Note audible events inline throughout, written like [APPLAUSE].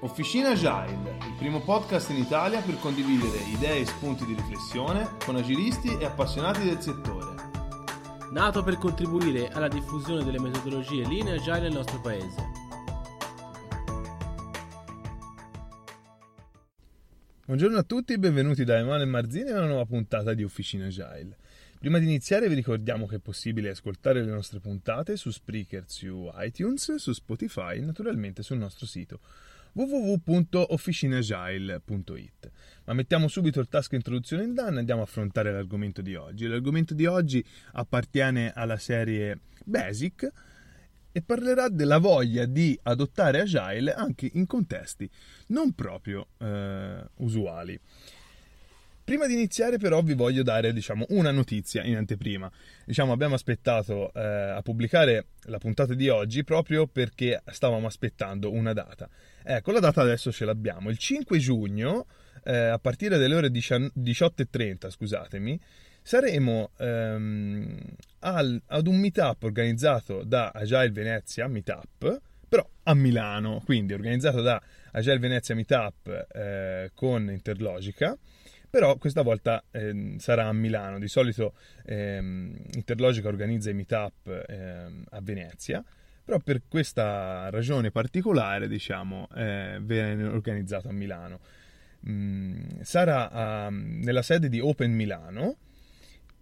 Officina Agile, il primo podcast in Italia per condividere idee e spunti di riflessione con agilisti e appassionati del settore. nato per contribuire alla diffusione delle metodologie linee agile nel nostro paese. Buongiorno a tutti e benvenuti da Emanuele Marzini a una nuova puntata di Officina Agile. Prima di iniziare vi ricordiamo che è possibile ascoltare le nostre puntate su Spreaker, su iTunes, su Spotify e naturalmente sul nostro sito www.officinagile.it. Ma mettiamo subito il task introduzione in done e andiamo a affrontare l'argomento di oggi. L'argomento di oggi appartiene alla serie Basic e parlerà della voglia di adottare Agile anche in contesti non proprio eh, usuali. Prima di iniziare però vi voglio dare diciamo, una notizia in anteprima. Diciamo, abbiamo aspettato eh, a pubblicare la puntata di oggi proprio perché stavamo aspettando una data. Ecco, la data adesso ce l'abbiamo. Il 5 giugno, eh, a partire dalle ore 18.30, scusatemi, saremo ehm, al, ad un meetup organizzato da Agile Venezia Meetup, però a Milano, quindi organizzato da Agile Venezia Meetup eh, con Interlogica però questa volta eh, sarà a Milano. Di solito ehm, Interlogica organizza i meetup ehm, a Venezia, però per questa ragione particolare, diciamo, eh, viene organizzato a Milano. Mm, sarà a, nella sede di Open Milano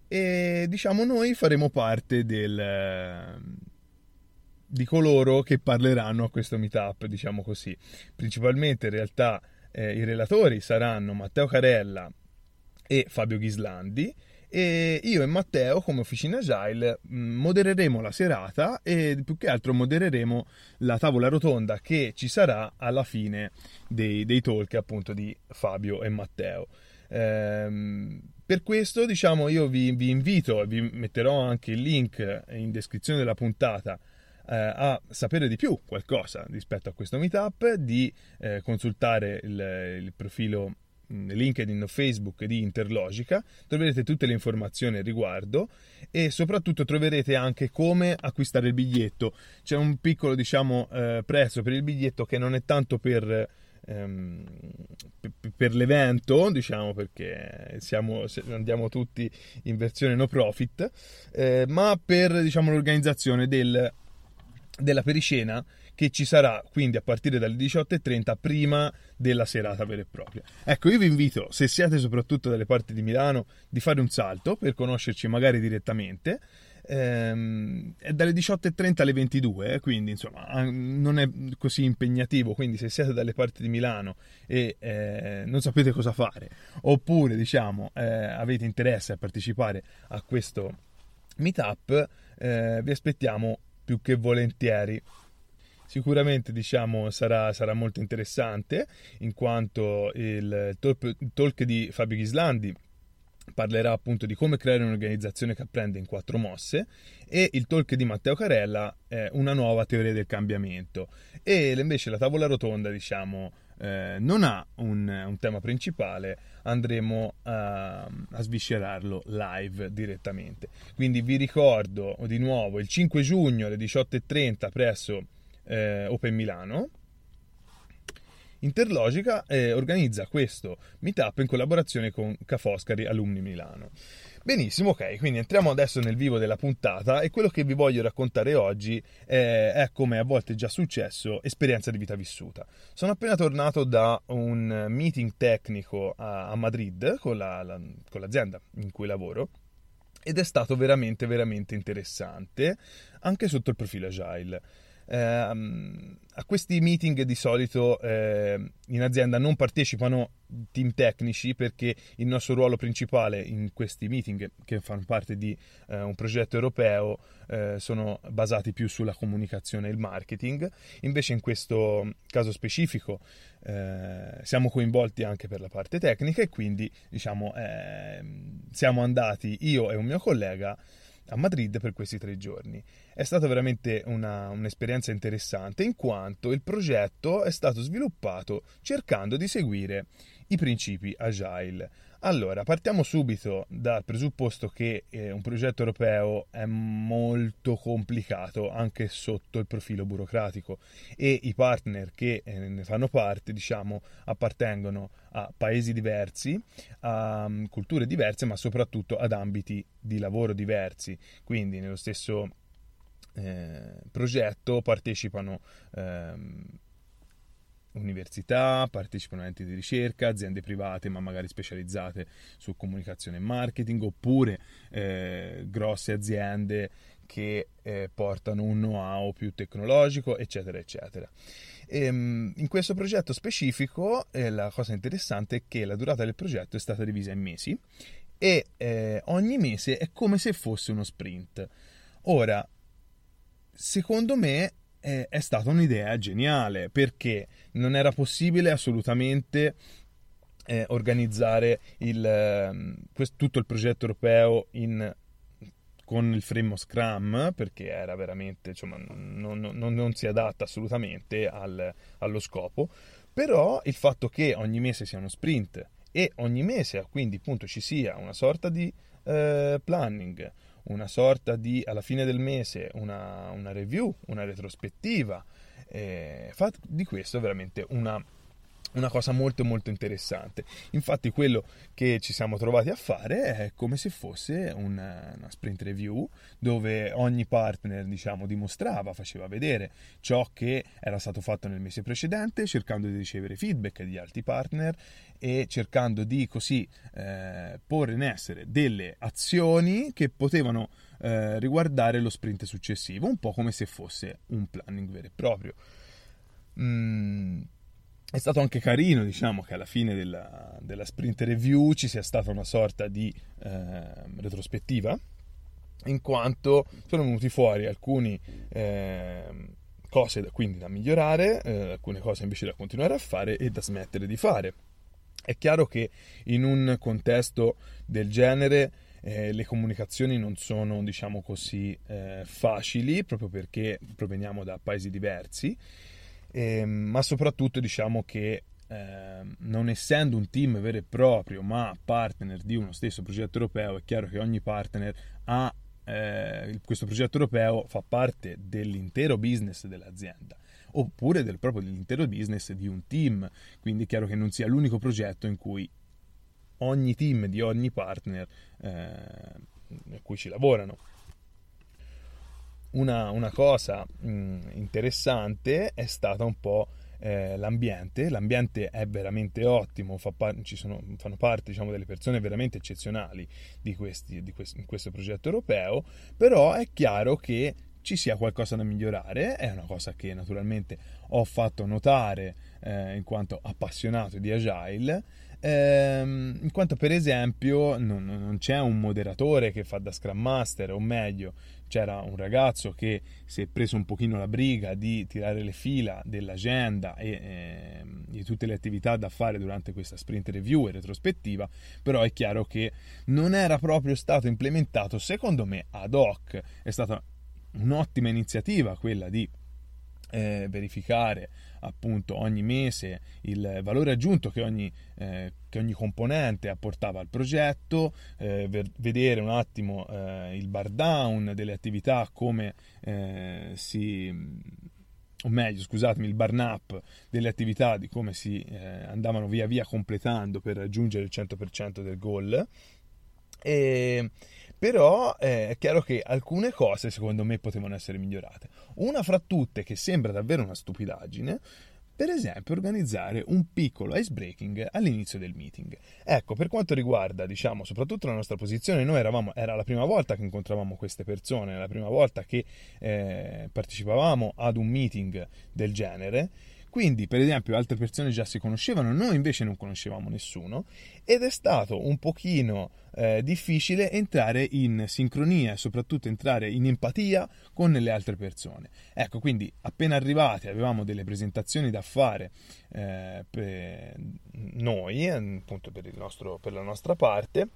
e diciamo noi faremo parte del di coloro che parleranno a questo meetup, diciamo così. Principalmente in realtà eh, i relatori saranno Matteo Carella e Fabio Ghislandi e io e Matteo come Officina Agile modereremo la serata e più che altro modereremo la tavola rotonda che ci sarà alla fine dei, dei talk appunto di Fabio e Matteo. Ehm, per questo diciamo io vi, vi invito e vi metterò anche il link in descrizione della puntata a sapere di più qualcosa rispetto a questo meetup, di eh, consultare il, il profilo LinkedIn o Facebook di Interlogica, troverete tutte le informazioni al riguardo e soprattutto troverete anche come acquistare il biglietto. C'è un piccolo, diciamo, eh, prezzo per il biglietto che non è tanto per, ehm, per l'evento, diciamo, perché siamo, andiamo tutti in versione no profit, eh, ma per, diciamo, l'organizzazione del, della periscena che ci sarà quindi a partire dalle 18.30 prima della serata vera e propria. Ecco, io vi invito, se siete soprattutto dalle parti di Milano, di fare un salto per conoscerci magari direttamente. Ehm, è dalle 18.30 alle 22, eh, quindi insomma non è così impegnativo. Quindi, se siete dalle parti di Milano e eh, non sapete cosa fare, oppure diciamo eh, avete interesse a partecipare a questo meetup, eh, vi aspettiamo più che volentieri. Sicuramente diciamo sarà, sarà, molto interessante in quanto il talk, di Fabio Ghislandi parlerà appunto di come creare un'organizzazione che apprende in quattro mosse e il talk di Matteo Carella è una nuova teoria del cambiamento. E invece la tavola rotonda diciamo eh, non ha un, un, tema principale andremo a, a sviscerarlo live direttamente quindi vi ricordo di nuovo il 5 giugno alle 18.30 presso eh, Open Milano, Interlogica eh, organizza questo meetup in collaborazione con Ca' Foscari Alumni Milano. Benissimo, ok, quindi entriamo adesso nel vivo della puntata e quello che vi voglio raccontare oggi è, è come a volte è già successo, esperienza di vita vissuta. Sono appena tornato da un meeting tecnico a, a Madrid con, la, la, con l'azienda in cui lavoro ed è stato veramente veramente interessante anche sotto il profilo agile. Ehm, a questi meeting di solito eh, in azienda non partecipano team tecnici perché il nostro ruolo principale in questi meeting che fanno parte di eh, un progetto europeo eh, sono basati più sulla comunicazione e il marketing. Invece in questo caso specifico eh, siamo coinvolti anche per la parte tecnica e quindi diciamo ehm, siamo andati io e un mio collega a Madrid per questi tre giorni. È stata veramente una, un'esperienza interessante in quanto il progetto è stato sviluppato cercando di seguire i principi agile. Allora, partiamo subito dal presupposto che eh, un progetto europeo è molto complicato anche sotto il profilo burocratico e i partner che eh, ne fanno parte, diciamo, appartengono a paesi diversi, a um, culture diverse, ma soprattutto ad ambiti di lavoro diversi. Quindi nello stesso eh, progetto partecipano ehm, università, partecipano enti di ricerca, aziende private ma magari specializzate su comunicazione e marketing oppure eh, grosse aziende che eh, portano un know-how più tecnologico, eccetera, eccetera. E, ehm, in questo progetto specifico eh, la cosa interessante è che la durata del progetto è stata divisa in mesi e eh, ogni mese è come se fosse uno sprint. Ora, secondo me è stata un'idea geniale perché non era possibile assolutamente eh, organizzare il, eh, questo, tutto il progetto europeo in, con il frame Scrum perché era veramente insomma, non, non, non si adatta assolutamente al, allo scopo. Però il fatto che ogni mese sia uno sprint e ogni mese quindi appunto ci sia una sorta di eh, planning una sorta di, alla fine del mese, una, una review, una retrospettiva. Eh, fa di questo veramente una una cosa molto molto interessante. Infatti quello che ci siamo trovati a fare è come se fosse una, una sprint review dove ogni partner diciamo dimostrava, faceva vedere ciò che era stato fatto nel mese precedente cercando di ricevere feedback di altri partner e cercando di così eh, porre in essere delle azioni che potevano eh, riguardare lo sprint successivo, un po' come se fosse un planning vero e proprio. Mm, è stato anche carino, diciamo, che alla fine della, della sprint review ci sia stata una sorta di eh, retrospettiva, in quanto sono venuti fuori alcune eh, cose da, quindi da migliorare, eh, alcune cose invece da continuare a fare e da smettere di fare. È chiaro che in un contesto del genere eh, le comunicazioni non sono, diciamo così, eh, facili, proprio perché proveniamo da paesi diversi eh, ma soprattutto diciamo che eh, non essendo un team vero e proprio ma partner di uno stesso progetto europeo è chiaro che ogni partner ha eh, questo progetto europeo fa parte dell'intero business dell'azienda oppure del, proprio dell'intero business di un team. Quindi è chiaro che non sia l'unico progetto in cui ogni team di ogni partner eh, a cui ci lavorano una, una cosa mh, interessante è stata un po' eh, l'ambiente. L'ambiente è veramente ottimo, fa par- sono, fanno parte diciamo, delle persone veramente eccezionali di questi, di quest- questo progetto europeo, però è chiaro che ci sia qualcosa da migliorare, è una cosa che naturalmente ho fatto notare eh, in quanto appassionato di Agile, ehm, in quanto per esempio non, non, c'è un moderatore che fa da Scrum Master, o meglio, c'era un ragazzo che si è preso un pochino la briga di tirare le fila dell'agenda e eh, di tutte le attività da fare durante questa sprint review e retrospettiva, però è chiaro che non era proprio stato implementato secondo me ad hoc, è stata un'ottima iniziativa quella di eh, verificare appunto ogni mese il valore aggiunto che ogni, eh, che ogni componente apportava al progetto, eh, vedere un attimo eh, il bar down delle attività, come eh, si o meglio, scusatemi, il burn up delle attività di come si eh, andavano via via completando per raggiungere il 100% del goal. E, però eh, è chiaro che alcune cose secondo me potevano essere migliorate. Una fra tutte, che sembra davvero una stupidaggine, per esempio organizzare un piccolo ice breaking all'inizio del meeting. Ecco, per quanto riguarda, diciamo, soprattutto la nostra posizione, noi eravamo, era la prima volta che incontravamo queste persone, la prima volta che eh, partecipavamo ad un meeting del genere quindi, per esempio, altre persone già si conoscevano, noi invece non conoscevamo nessuno ed è stato un pochino eh, difficile entrare in sincronia e soprattutto entrare in empatia con le altre persone. Ecco, quindi appena arrivati avevamo delle presentazioni da fare eh, per noi, appunto per, nostro, per la nostra parte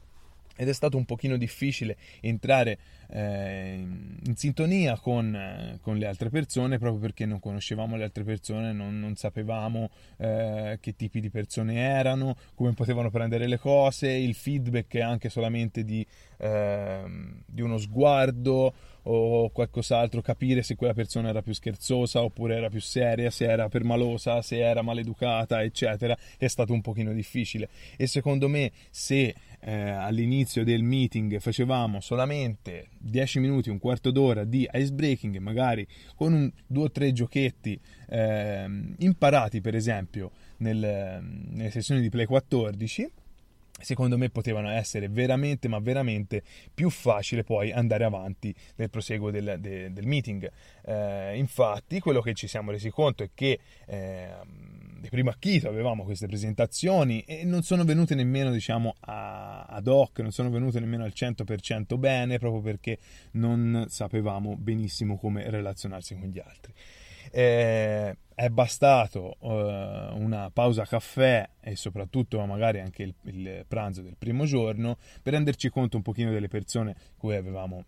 ed è stato un pochino difficile entrare eh, in sintonia con, eh, con, le altre persone proprio perché non conoscevamo le altre persone, non, non sapevamo eh, che tipi di persone erano, come potevano prendere le cose, il feedback anche solamente di, ehm, di uno sguardo o qualcos'altro, capire se quella persona era più scherzosa oppure era più seria, se era permalosa, se era maleducata, eccetera, è stato un pochino difficile. E secondo me se eh, all'inizio del meeting facevamo solamente 10 minuti, un quarto d'ora di ice breaking, magari con un, due o tre giochetti eh, imparati per esempio nel, nelle sessioni di Play 14, secondo me potevano essere veramente ma veramente più facile poi andare avanti nel proseguo del, del, del meeting. Eh, infatti quello che ci siamo resi conto è che eh, di primo acchito avevamo queste presentazioni e non sono venute nemmeno diciamo ad hoc, non sono venute nemmeno al 100% bene proprio perché non sapevamo benissimo come relazionarsi con gli altri. Eh, è bastato uh, una pausa caffè e soprattutto magari anche il, il, pranzo del primo giorno per renderci conto un pochino delle persone cui avevamo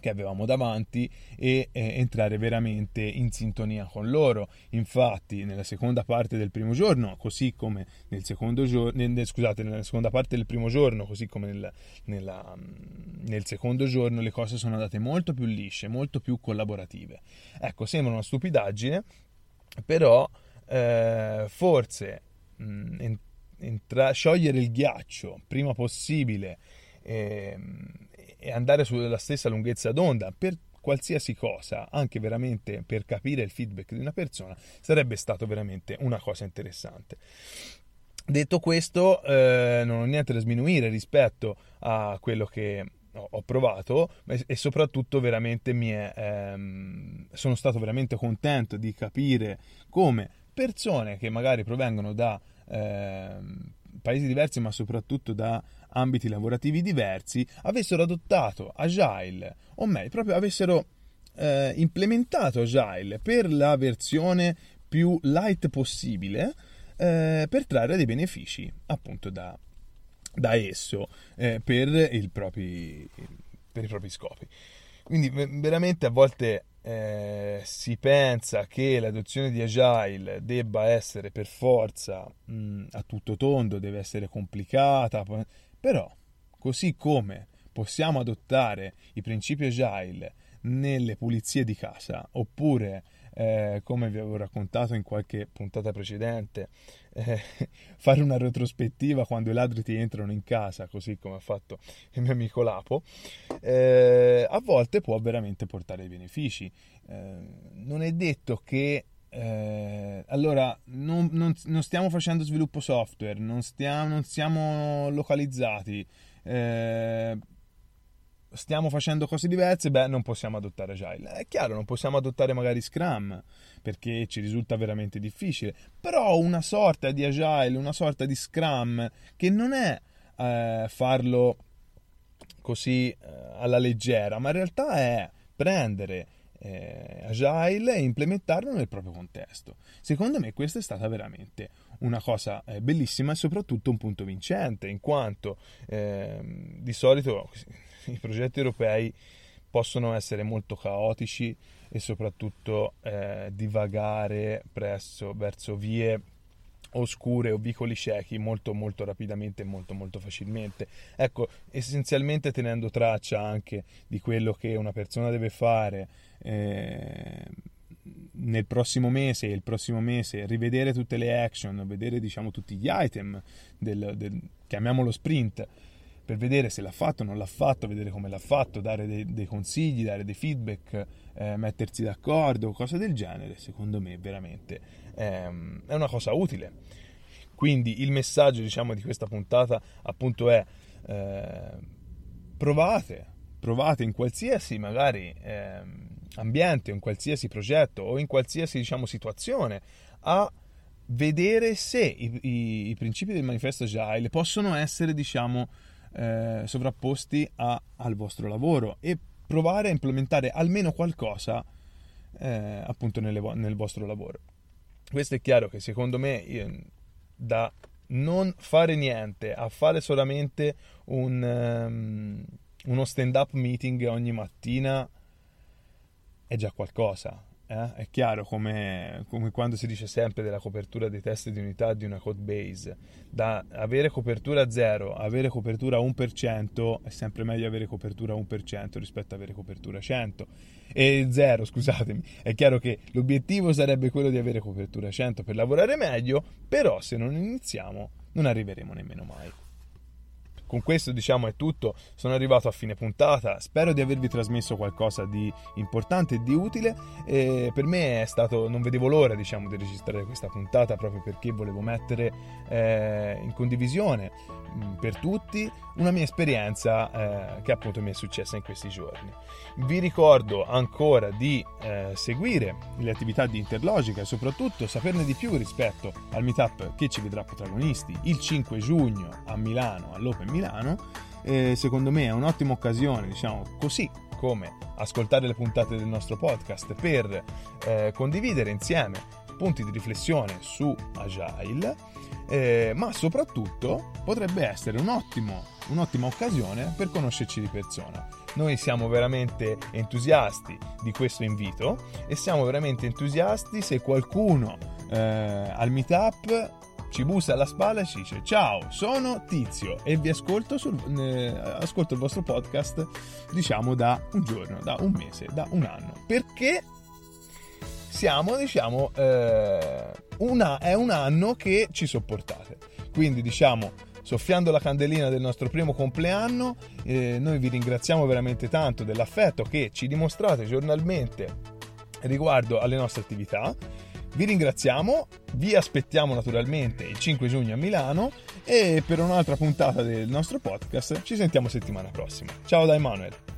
che avevamo davanti e eh, entrare veramente in sintonia con loro. Infatti, nella seconda parte del primo giorno, così come nel secondo giorno, nel, scusate, nella seconda parte del primo giorno, così come nel, nella, mm, nel secondo giorno, le cose sono andate molto più lisce, molto più collaborative. Ecco, sembra una stupidaggine, però eh, forse mh, mm, entra- sciogliere il ghiaccio prima possibile. Eh, e andare sulla stessa lunghezza d'onda per qualsiasi cosa, anche veramente per capire il feedback di una persona, sarebbe stato veramente una cosa interessante. Detto questo, eh, non ho niente da sminuire rispetto a quello che ho provato e soprattutto veramente mi è, ehm, sono stato veramente contento di capire come persone che magari provengono da ehm, paesi diversi ma soprattutto da ambiti lavorativi diversi avessero adottato Agile, o meglio, proprio avessero eh, implementato Agile per la versione più light possibile eh, per trarre dei benefici appunto da, da esso eh, per, propri, per, i propri scopi. Quindi veramente a volte eh, si pensa che l'adozione di Agile debba essere per forza mh, a tutto tondo, deve essere complicata, però, così come possiamo adottare i principi agile nelle pulizie di casa, oppure, eh, come vi avevo raccontato in qualche puntata precedente, eh, [LAUGHS] fare una retrospettiva quando i ladri ti entrano in casa, così come ha fatto il mio amico Lapo, eh, a volte può veramente portare benefici. Eh, non è detto che eh, allora, non, non, non, stiamo facendo sviluppo software, non, stiamo, non siamo localizzati, eh, stiamo facendo cose diverse, beh, non possiamo adottare Agile. È chiaro, non possiamo adottare magari Scrum perché ci risulta veramente difficile, però una sorta di Agile, una sorta di Scrum che non è eh, farlo così eh, alla leggera, ma in realtà è prendere eh, agile e implementarlo nel proprio contesto. Secondo me questa è stata veramente una cosa eh, bellissima e soprattutto un punto vincente, in quanto eh, di solito [LAUGHS] i progetti europei possono essere molto caotici e soprattutto eh, divagare presso, verso vie oscure o vicoli ciechi molto molto rapidamente e molto molto facilmente. Ecco essenzialmente tenendo traccia anche di quello che una persona deve fare eh, nel prossimo mese il prossimo mese rivedere tutte le action vedere diciamo tutti gli item del, del chiamiamolo sprint per vedere se l'ha fatto o non l'ha fatto, vedere come l'ha fatto, dare dei, dei consigli, dare dei feedback, eh, mettersi d'accordo, cose del genere, secondo me veramente ehm, è una cosa utile. Quindi il messaggio diciamo di questa puntata appunto è eh, provate, provate in qualsiasi magari eh, ambiente, in qualsiasi progetto o in qualsiasi diciamo situazione a vedere se i, i, i principi del manifesto Agile possono essere diciamo eh, sovrapposti a, al vostro lavoro e provare a implementare almeno qualcosa eh, appunto nelle, nel vostro lavoro. Questo è chiaro che secondo me io, da non fare niente a fare solamente un, um, uno stand up meeting ogni mattina è già qualcosa eh? È chiaro come, come, quando si dice sempre della copertura dei test di unità di una code base. Da avere copertura 0 a avere copertura 1% è sempre meglio avere copertura 1% rispetto a avere copertura 100. E 0, scusatemi. È chiaro che l'obiettivo sarebbe quello di avere copertura 100 per lavorare meglio, però se non iniziamo non arriveremo nemmeno mai. Con questo diciamo è tutto, sono arrivato a fine puntata, spero di avervi trasmesso qualcosa di importante e di utile e per me è stato, non vedevo l'ora diciamo di registrare questa puntata proprio perché volevo mettere eh, in condivisione mm, per tutti una mia esperienza eh, che appunto mi è successa in questi giorni. Vi ricordo ancora di eh, seguire le attività di Interlogica e soprattutto saperne di più rispetto al meetup che ci vedrà protagonisti il 5 giugno a Milano all'Open Milano. Eh, secondo me è un'ottima occasione, diciamo così come ascoltare le puntate del nostro podcast per eh, condividere insieme punti di riflessione su Agile, eh, ma soprattutto potrebbe essere un ottimo, un'ottima occasione per conoscerci di persona. Noi siamo veramente entusiasti di questo invito e siamo veramente entusiasti se qualcuno eh, al meetup ci bussa alla spalla e ci dice ciao sono Tizio e vi ascolto, sul, eh, ascolto il vostro podcast diciamo da un giorno, da un mese, da un anno. Perché siamo diciamo eh, una, è un anno che ci sopportate. Quindi diciamo soffiando la candelina del nostro primo compleanno eh, noi vi ringraziamo veramente tanto dell'affetto che ci dimostrate giornalmente riguardo alle nostre attività vi ringraziamo, vi aspettiamo naturalmente il 5 giugno a Milano e per un'altra puntata del nostro podcast ci sentiamo settimana prossima. Ciao da Emanuele.